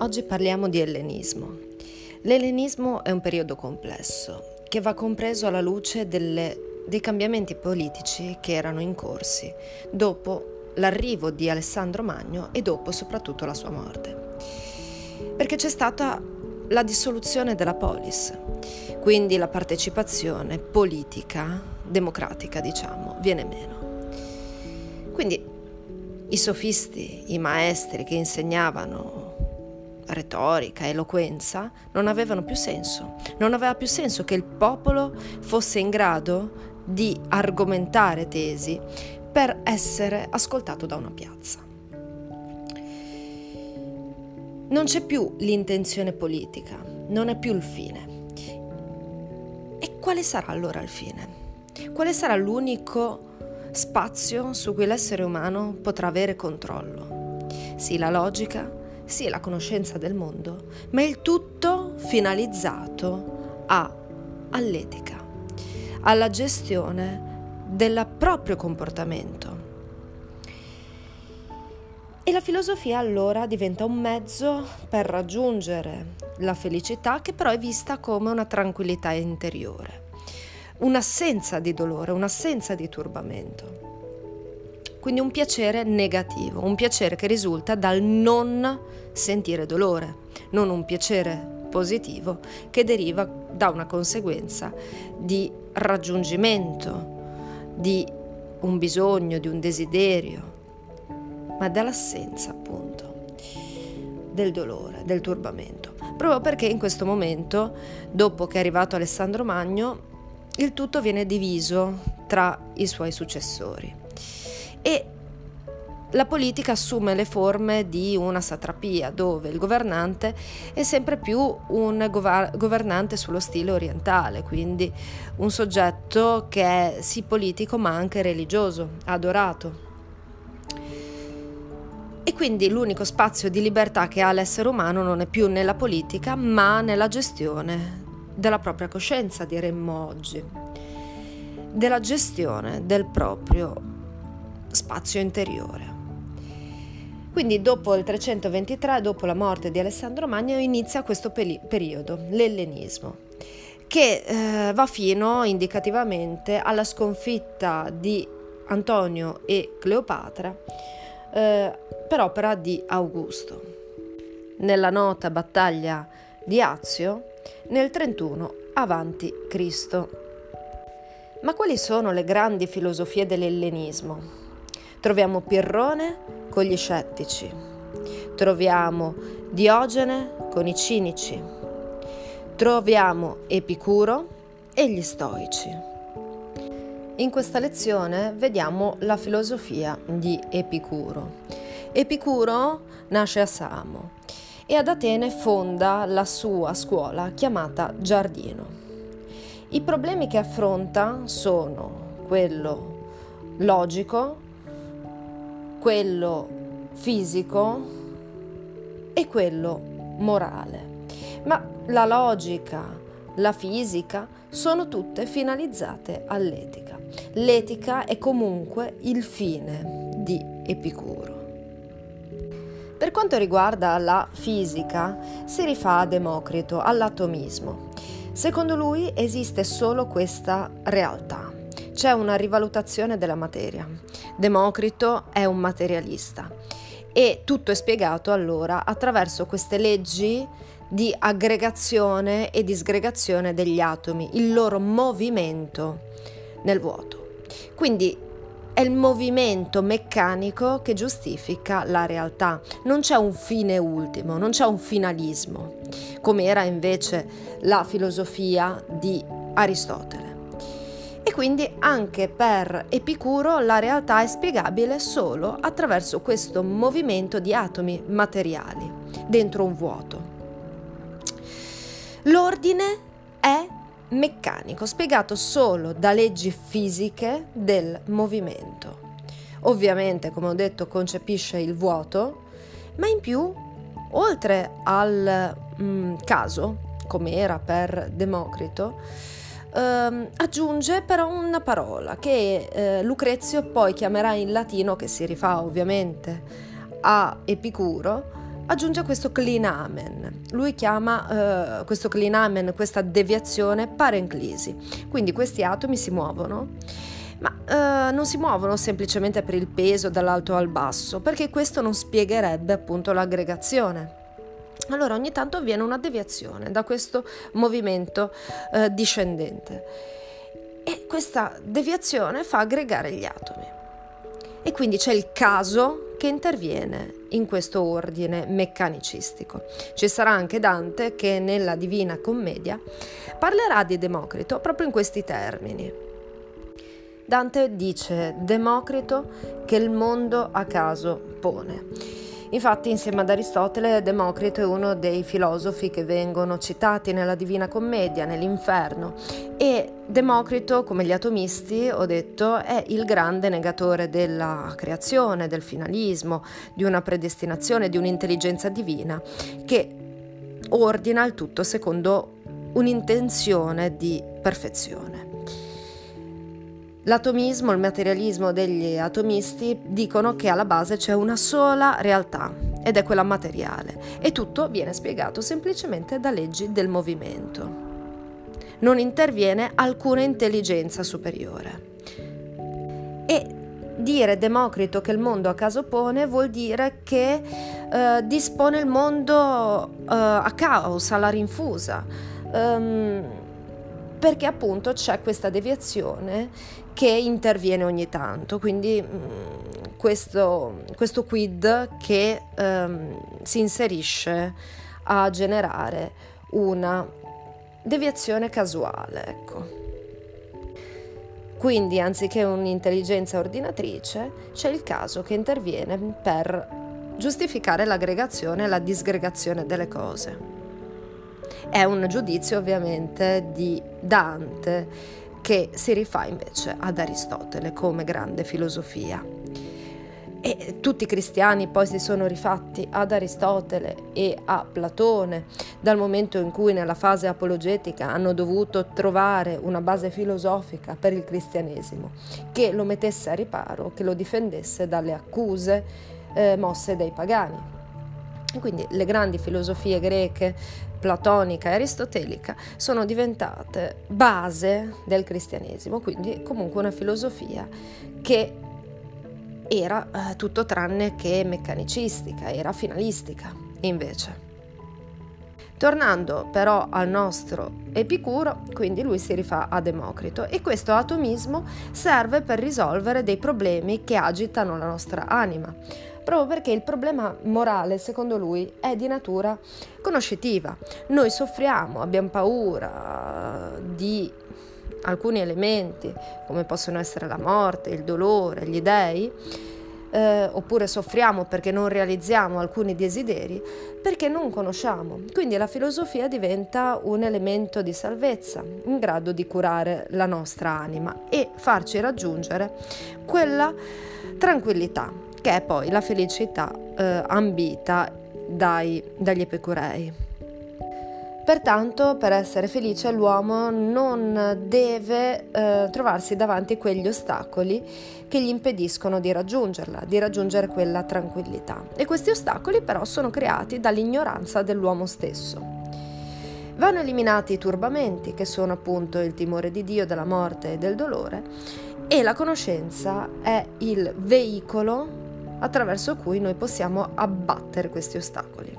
Oggi parliamo di ellenismo. L'ellenismo è un periodo complesso che va compreso alla luce delle, dei cambiamenti politici che erano in corsi dopo l'arrivo di Alessandro Magno e dopo soprattutto la sua morte. Perché c'è stata la dissoluzione della polis, quindi la partecipazione politica, democratica diciamo, viene meno. Quindi i sofisti, i maestri che insegnavano retorica, eloquenza, non avevano più senso. Non aveva più senso che il popolo fosse in grado di argomentare tesi per essere ascoltato da una piazza. Non c'è più l'intenzione politica, non è più il fine. E quale sarà allora il fine? Quale sarà l'unico spazio su cui l'essere umano potrà avere controllo. Sì, la logica, sì, la conoscenza del mondo, ma il tutto finalizzato a, all'etica, alla gestione del proprio comportamento. E la filosofia allora diventa un mezzo per raggiungere la felicità che però è vista come una tranquillità interiore un'assenza di dolore, un'assenza di turbamento. Quindi un piacere negativo, un piacere che risulta dal non sentire dolore, non un piacere positivo che deriva da una conseguenza di raggiungimento, di un bisogno, di un desiderio, ma dall'assenza appunto del dolore, del turbamento. Proprio perché in questo momento, dopo che è arrivato Alessandro Magno, il tutto viene diviso tra i suoi successori e la politica assume le forme di una satrapia dove il governante è sempre più un governante sullo stile orientale, quindi un soggetto che è sì politico ma anche religioso, adorato. E quindi l'unico spazio di libertà che ha l'essere umano non è più nella politica ma nella gestione della propria coscienza, diremmo oggi, della gestione del proprio spazio interiore. Quindi dopo il 323, dopo la morte di Alessandro Magno, inizia questo peri- periodo, l'ellenismo, che eh, va fino indicativamente alla sconfitta di Antonio e Cleopatra eh, per opera di Augusto. Nella nota battaglia di Azio, nel 31 avanti Cristo. Ma quali sono le grandi filosofie dell'ellenismo? Troviamo Pirrone con gli scettici, troviamo Diogene con i cinici, troviamo Epicuro e gli stoici. In questa lezione vediamo la filosofia di Epicuro. Epicuro nasce a Samo e ad Atene fonda la sua scuola chiamata Giardino. I problemi che affronta sono quello logico, quello fisico e quello morale. Ma la logica, la fisica sono tutte finalizzate all'etica. L'etica è comunque il fine di Epicuro. Per quanto riguarda la fisica, si rifà a Democrito, all'atomismo. Secondo lui esiste solo questa realtà. C'è una rivalutazione della materia. Democrito è un materialista e tutto è spiegato allora attraverso queste leggi di aggregazione e disgregazione degli atomi, il loro movimento nel vuoto. Quindi è il movimento meccanico che giustifica la realtà. Non c'è un fine ultimo, non c'è un finalismo, come era invece la filosofia di Aristotele. Quindi anche per Epicuro la realtà è spiegabile solo attraverso questo movimento di atomi materiali dentro un vuoto. L'ordine è meccanico, spiegato solo da leggi fisiche del movimento. Ovviamente, come ho detto, concepisce il vuoto, ma in più, oltre al mm, caso, come era per Democrito, ehm, aggiunge però una parola che eh, Lucrezio poi chiamerà in latino, che si rifà ovviamente a Epicuro, aggiunge questo clinamen. Lui chiama uh, questo clinamen, questa deviazione, parenclisi. Quindi questi atomi si muovono ma uh, non si muovono semplicemente per il peso dall'alto al basso, perché questo non spiegherebbe appunto l'aggregazione. Allora ogni tanto avviene una deviazione da questo movimento uh, discendente e questa deviazione fa aggregare gli atomi. E quindi c'è il caso che interviene in questo ordine meccanicistico. Ci sarà anche Dante che nella Divina Commedia parlerà di Democrito proprio in questi termini. Dante dice Democrito che il mondo a caso pone. Infatti, insieme ad Aristotele, Democrito è uno dei filosofi che vengono citati nella Divina Commedia, nell'Inferno. E Democrito, come gli atomisti, ho detto, è il grande negatore della creazione, del finalismo, di una predestinazione, di un'intelligenza divina che ordina il tutto secondo un'intenzione di perfezione. L'atomismo, il materialismo degli atomisti dicono che alla base c'è una sola realtà ed è quella materiale e tutto viene spiegato semplicemente da leggi del movimento. Non interviene alcuna intelligenza superiore. E dire Democrito che il mondo a caso pone vuol dire che eh, dispone il mondo eh, a caos, alla rinfusa. Um, perché appunto c'è questa deviazione che interviene ogni tanto, quindi mh, mm, questo, questo, quid che um, si inserisce a generare una deviazione casuale. Ecco. Quindi anziché un'intelligenza ordinatrice, c'è il caso che interviene per giustificare l'aggregazione e la disgregazione delle cose. È un giudizio ovviamente di Dante che si rifà invece ad Aristotele come grande filosofia. E tutti i cristiani poi si sono rifatti ad Aristotele e a Platone dal momento in cui nella fase apologetica hanno dovuto trovare una base filosofica per il cristianesimo che lo mettesse a riparo, che lo difendesse dalle accuse eh, mosse dai pagani. Quindi le grandi filosofie greche, platonica e aristotelica, sono diventate base del cristianesimo, quindi comunque una filosofia che era eh, tutto tranne che meccanicistica, era finalistica invece. Tornando però al nostro Epicuro, quindi lui si rifà a Democrito e questo atomismo serve per risolvere dei problemi che agitano la nostra anima proprio perché il problema morale, secondo lui, è di natura conoscitiva. Noi soffriamo, abbiamo paura di alcuni elementi, come possono essere la morte, il dolore, gli dèi, eh, oppure soffriamo perché non realizziamo alcuni desideri, perché non conosciamo. Quindi la filosofia diventa un elemento di salvezza, in grado di curare la nostra anima e farci raggiungere quella tranquillità che è poi la felicità eh, ambita dai, dagli epicurei. Pertanto, per essere felice, l'uomo non deve eh, trovarsi davanti a quegli ostacoli che gli impediscono di raggiungerla, di raggiungere quella tranquillità. E questi ostacoli però sono creati dall'ignoranza dell'uomo stesso. Vanno eliminati i turbamenti, che sono appunto il timore di Dio, della morte e del dolore, e la conoscenza è il veicolo attraverso cui noi possiamo abbattere questi ostacoli.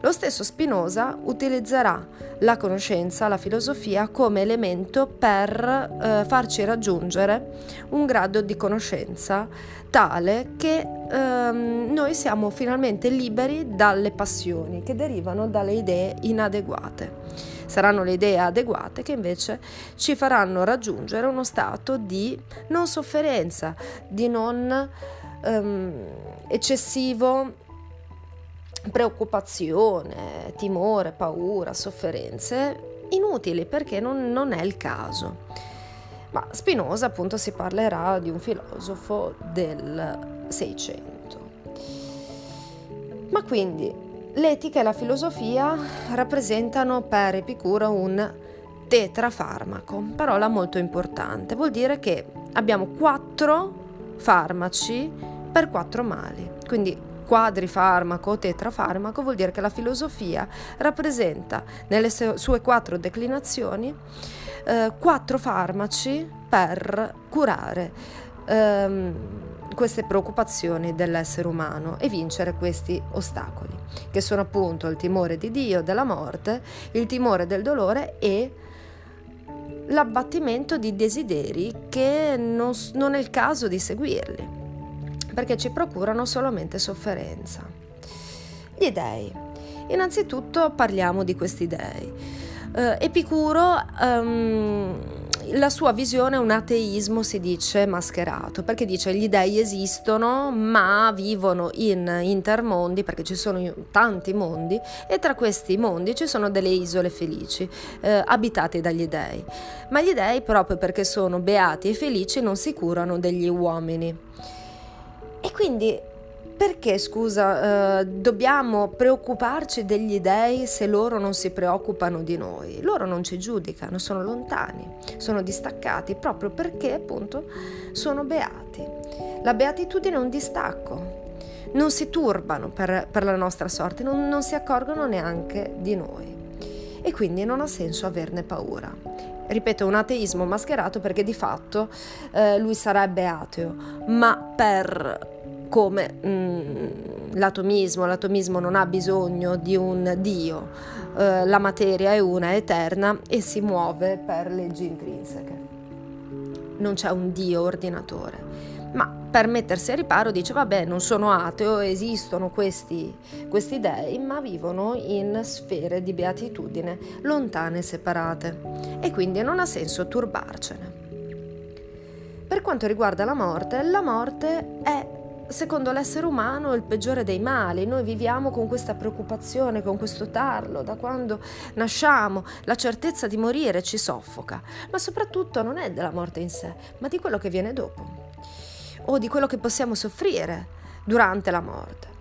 Lo stesso Spinoza utilizzerà la conoscenza, la filosofia come elemento per eh, farci raggiungere un grado di conoscenza tale che ehm, noi siamo finalmente liberi dalle passioni che derivano dalle idee inadeguate. Saranno le idee adeguate che invece ci faranno raggiungere uno stato di non sofferenza, di non um, eccessivo preoccupazione, timore, paura, sofferenze inutili perché non, non, è il caso. Ma Spinoza appunto si parlerà di un filosofo del Seicento. Ma quindi l'etica e la filosofia rappresentano per Epicuro un tetrafarmaco, parola molto importante, vuol dire che abbiamo quattro farmaci per quattro mali. Quindi quadrifarmaco o tetrafarmaco, vuol dire che la filosofia rappresenta nelle sue quattro declinazioni eh, quattro farmaci per curare ehm, queste preoccupazioni dell'essere umano e vincere questi ostacoli, che sono appunto il timore di Dio, della morte, il timore del dolore e l'abbattimento di desideri che non, non è il caso di seguirli, perché ci procurano solamente sofferenza. Gli dei. Innanzitutto parliamo di questi dei. Uh, Epicuro um, la sua visione è un ateismo, si dice, mascherato, perché dice gli dei esistono, ma vivono in intermondi, perché ci sono tanti mondi, e tra questi mondi ci sono delle isole felici, eh, abitate dagli dei. Ma gli dei, proprio perché sono beati e felici, non si curano degli uomini. Quindi perché, scusa, eh, dobbiamo preoccuparci degli dei se loro non si preoccupano di noi? Loro non ci giudicano, sono lontani, sono distaccati proprio perché appunto sono beati. La beatitudine è un distacco, non si turbano per, per la nostra sorte, non, non si accorgono neanche di noi e quindi non ha senso averne paura. Ripeto, un ateismo mascherato perché di fatto eh, lui sarebbe ateo, ma per come mm, l'atomismo, l'atomismo non ha bisogno di un Dio, eh, la materia è una, è eterna e si muove per leggi intrinseche. Non c'è un Dio ordinatore. Ma per mettersi a riparo dice, vabbè, non sono ateo, esistono questi, questi dei, ma vivono in sfere di beatitudine lontane e separate. E quindi non ha senso turbarcene. Per quanto riguarda la morte, la morte è secondo l'essere umano il peggiore dei mali. Noi viviamo con questa preoccupazione, con questo tarlo, da quando nasciamo, la certezza di morire ci soffoca, ma soprattutto non è della morte in sé, ma di quello che viene dopo o di quello che possiamo soffrire durante la morte.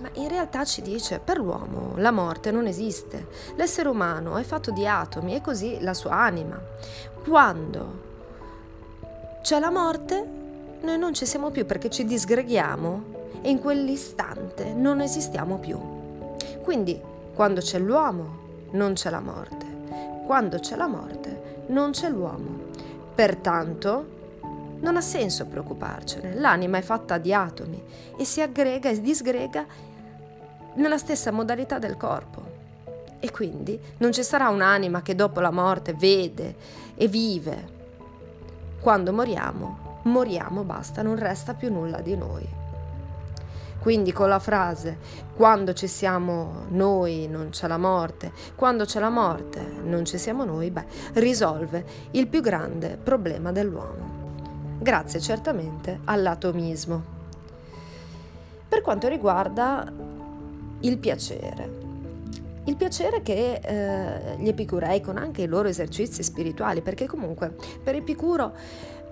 Ma in realtà ci dice, per l'uomo la morte non esiste, l'essere umano è fatto di atomi e così la sua anima. Quando c'è la morte, noi non ci siamo più perché ci disgreghiamo e in quell'istante non esistiamo più. Quindi quando c'è l'uomo non c'è la morte, quando c'è la morte non c'è l'uomo. Pertanto non ha senso preoccuparcene, l'anima è fatta di atomi e si aggrega e disgrega nella stessa modalità del corpo. E quindi non ci sarà un'anima che dopo la morte vede e vive. Quando moriamo moriamo, basta, non resta più nulla di noi. Quindi con la frase quando ci siamo noi non c'è la morte, quando c'è la morte non ci siamo noi, beh, risolve il più grande problema dell'uomo. Grazie certamente all'atomismo. Per quanto riguarda il piacere, il piacere che eh, gli epicurei con anche i loro esercizi spirituali, perché comunque per Epicuro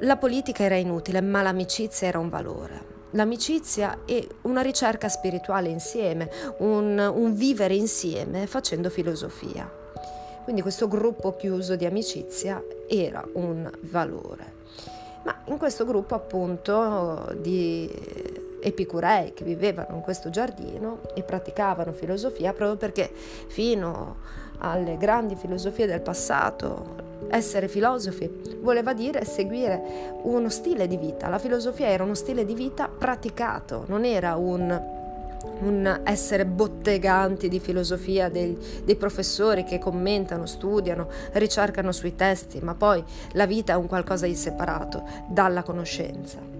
la politica era inutile, ma l'amicizia era un valore. L'amicizia e una ricerca spirituale insieme, un, un vivere insieme facendo filosofia. Quindi questo gruppo chiuso di amicizia era un valore. Ma in questo gruppo appunto di epicurei che vivevano in questo giardino e praticavano filosofia proprio perché fino alle grandi filosofie del passato essere filosofi voleva dire seguire uno stile di vita. La filosofia era uno stile di vita praticato, non era un, un essere botteganti di filosofia dei, dei, professori che commentano, studiano, ricercano sui testi, ma poi la vita è un qualcosa di separato dalla conoscenza.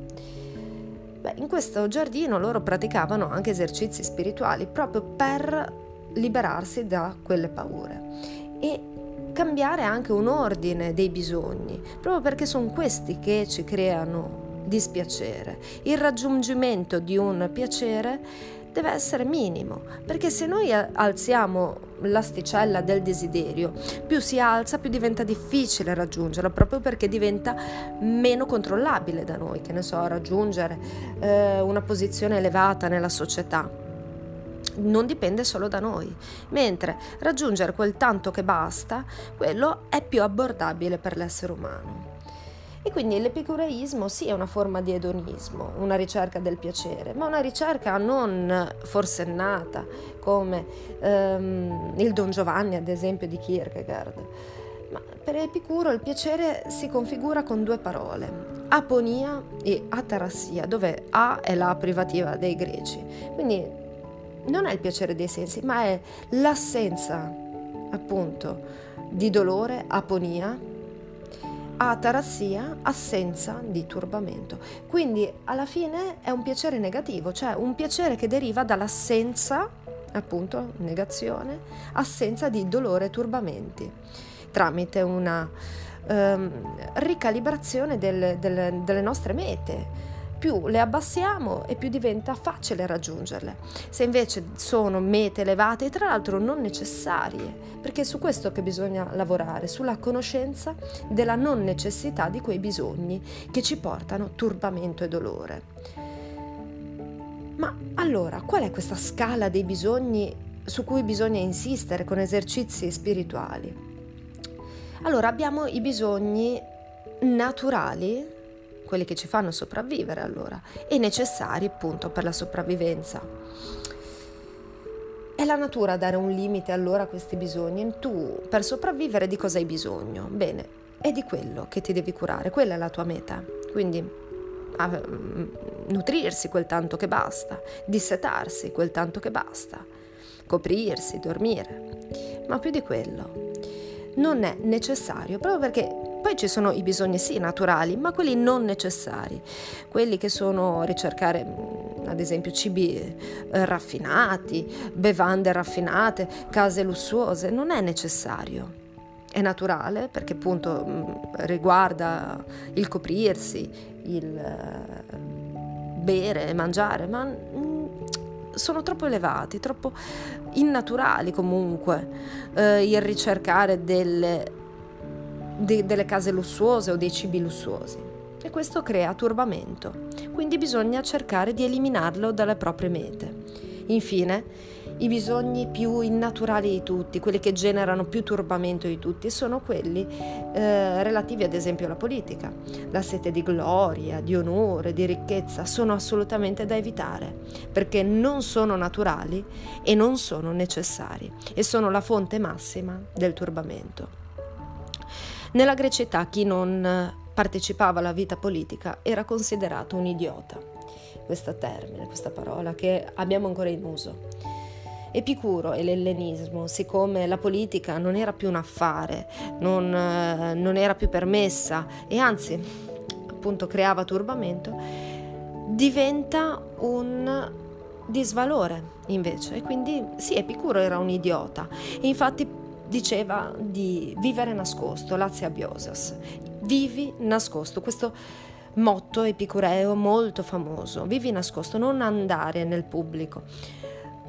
Beh, in questo giardino loro praticavano anche esercizi spirituali proprio per liberarsi da quelle paure. E cambiare anche un ordine dei bisogni, proprio perché sono questi che ci creano dispiacere. Il raggiungimento di un piacere deve essere minimo, perché se noi alziamo l'asticella del desiderio, più si alza, più diventa difficile raggiungerlo, proprio perché diventa meno controllabile da noi, che ne so, raggiungere eh, una posizione elevata nella società non dipende solo da noi, mentre raggiungere quel tanto che basta, quello è più abbordabile per l'essere umano. E quindi l'epicureismo sì è una forma di edonismo, una ricerca del piacere, ma una ricerca non forsennata come ehm, il Don Giovanni, ad esempio, di Kierkegaard. Ma per Epicuro il piacere si configura con due parole, aponia e atarassia, dove A è la privativa dei greci. Quindi non è il piacere dei sensi, ma è l'assenza, appunto, di dolore, aponia, atarassia, assenza di turbamento. Quindi alla fine è un piacere negativo, cioè un piacere che deriva dall'assenza, appunto, negazione, assenza di dolore e turbamenti, tramite una ehm, ricalibrazione del, del, delle nostre mete più le abbassiamo e più diventa facile raggiungerle. Se invece sono mete elevate e tra l'altro non necessarie, perché è su questo che bisogna lavorare, sulla conoscenza della non necessità di quei bisogni che ci portano turbamento e dolore. Ma allora, qual è questa scala dei bisogni su cui bisogna insistere con esercizi spirituali? Allora abbiamo i bisogni naturali quelli che ci fanno sopravvivere allora, e necessari appunto per la sopravvivenza. È la natura a dare un limite allora a questi bisogni. Tu per sopravvivere di cosa hai bisogno? Bene, è di quello che ti devi curare, quella è la tua meta. Quindi a, nutrirsi quel tanto che basta, dissetarsi quel tanto che basta, coprirsi, dormire. Ma più di quello, non è necessario, proprio perché poi ci sono i bisogni sì naturali, ma quelli non necessari, quelli che sono ricercare mm, ad esempio cibi eh, raffinati, bevande raffinate, case lussuose, non è necessario. È naturale perché appunto mm, riguarda il coprirsi, il eh, bere e mangiare, ma mm, sono troppo elevati, troppo innaturali comunque eh, il ricercare delle de- delle case lussuose o dei cibi lussuosi. E questo crea turbamento, quindi bisogna cercare di eliminarlo dalle proprie mete. Infine, i bisogni più innaturali di tutti, quelli che generano più turbamento di tutti, sono quelli eh, relativi ad esempio alla politica. La sete di gloria, di onore, di ricchezza sono assolutamente da evitare perché non sono naturali e non sono necessari e sono la fonte massima del turbamento. Nella grecità chi non partecipava alla vita politica era considerato un idiota. Questo termine, questa parola che abbiamo ancora in uso. Epicuro e l'ellenismo, siccome la politica non era più un affare, non, non era più permessa e anzi appunto creava turbamento, diventa un disvalore invece e quindi sì Epicuro era un idiota e infatti diceva di vivere nascosto, lazia biosas, vivi nascosto, questo motto epicureo molto famoso, vivi nascosto, non andare nel pubblico,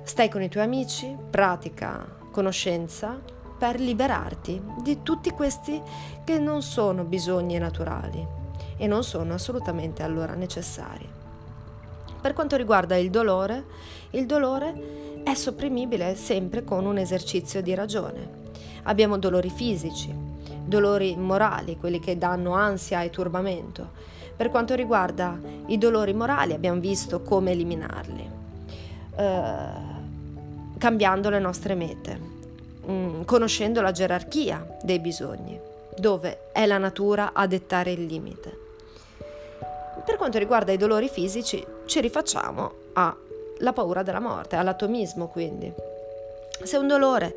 stai con i tuoi amici, pratica conoscenza per liberarti di tutti questi che non sono bisogni naturali e non sono assolutamente allora necessari. Per quanto riguarda il dolore, il dolore è sopprimibile sempre con un esercizio di ragione. Abbiamo dolori fisici, dolori morali, quelli che danno ansia e turbamento. Per quanto riguarda i dolori morali abbiamo visto come eliminarli, eh, cambiando le nostre mete, mh, mm, conoscendo la gerarchia dei bisogni, dove è la natura a dettare il limite. Per quanto riguarda i dolori fisici, ci rifacciamo alla paura della morte, all'atomismo quindi. Se un dolore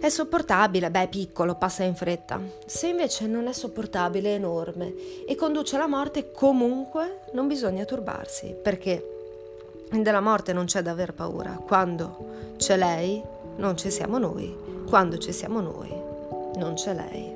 è sopportabile, beh, piccolo, passa in fretta. Se invece non è sopportabile, è enorme e conduce alla morte, comunque non bisogna turbarsi, perché della morte non c'è da aver paura. Quando c'è lei, non ci siamo noi. Quando ci siamo noi, non c'è lei.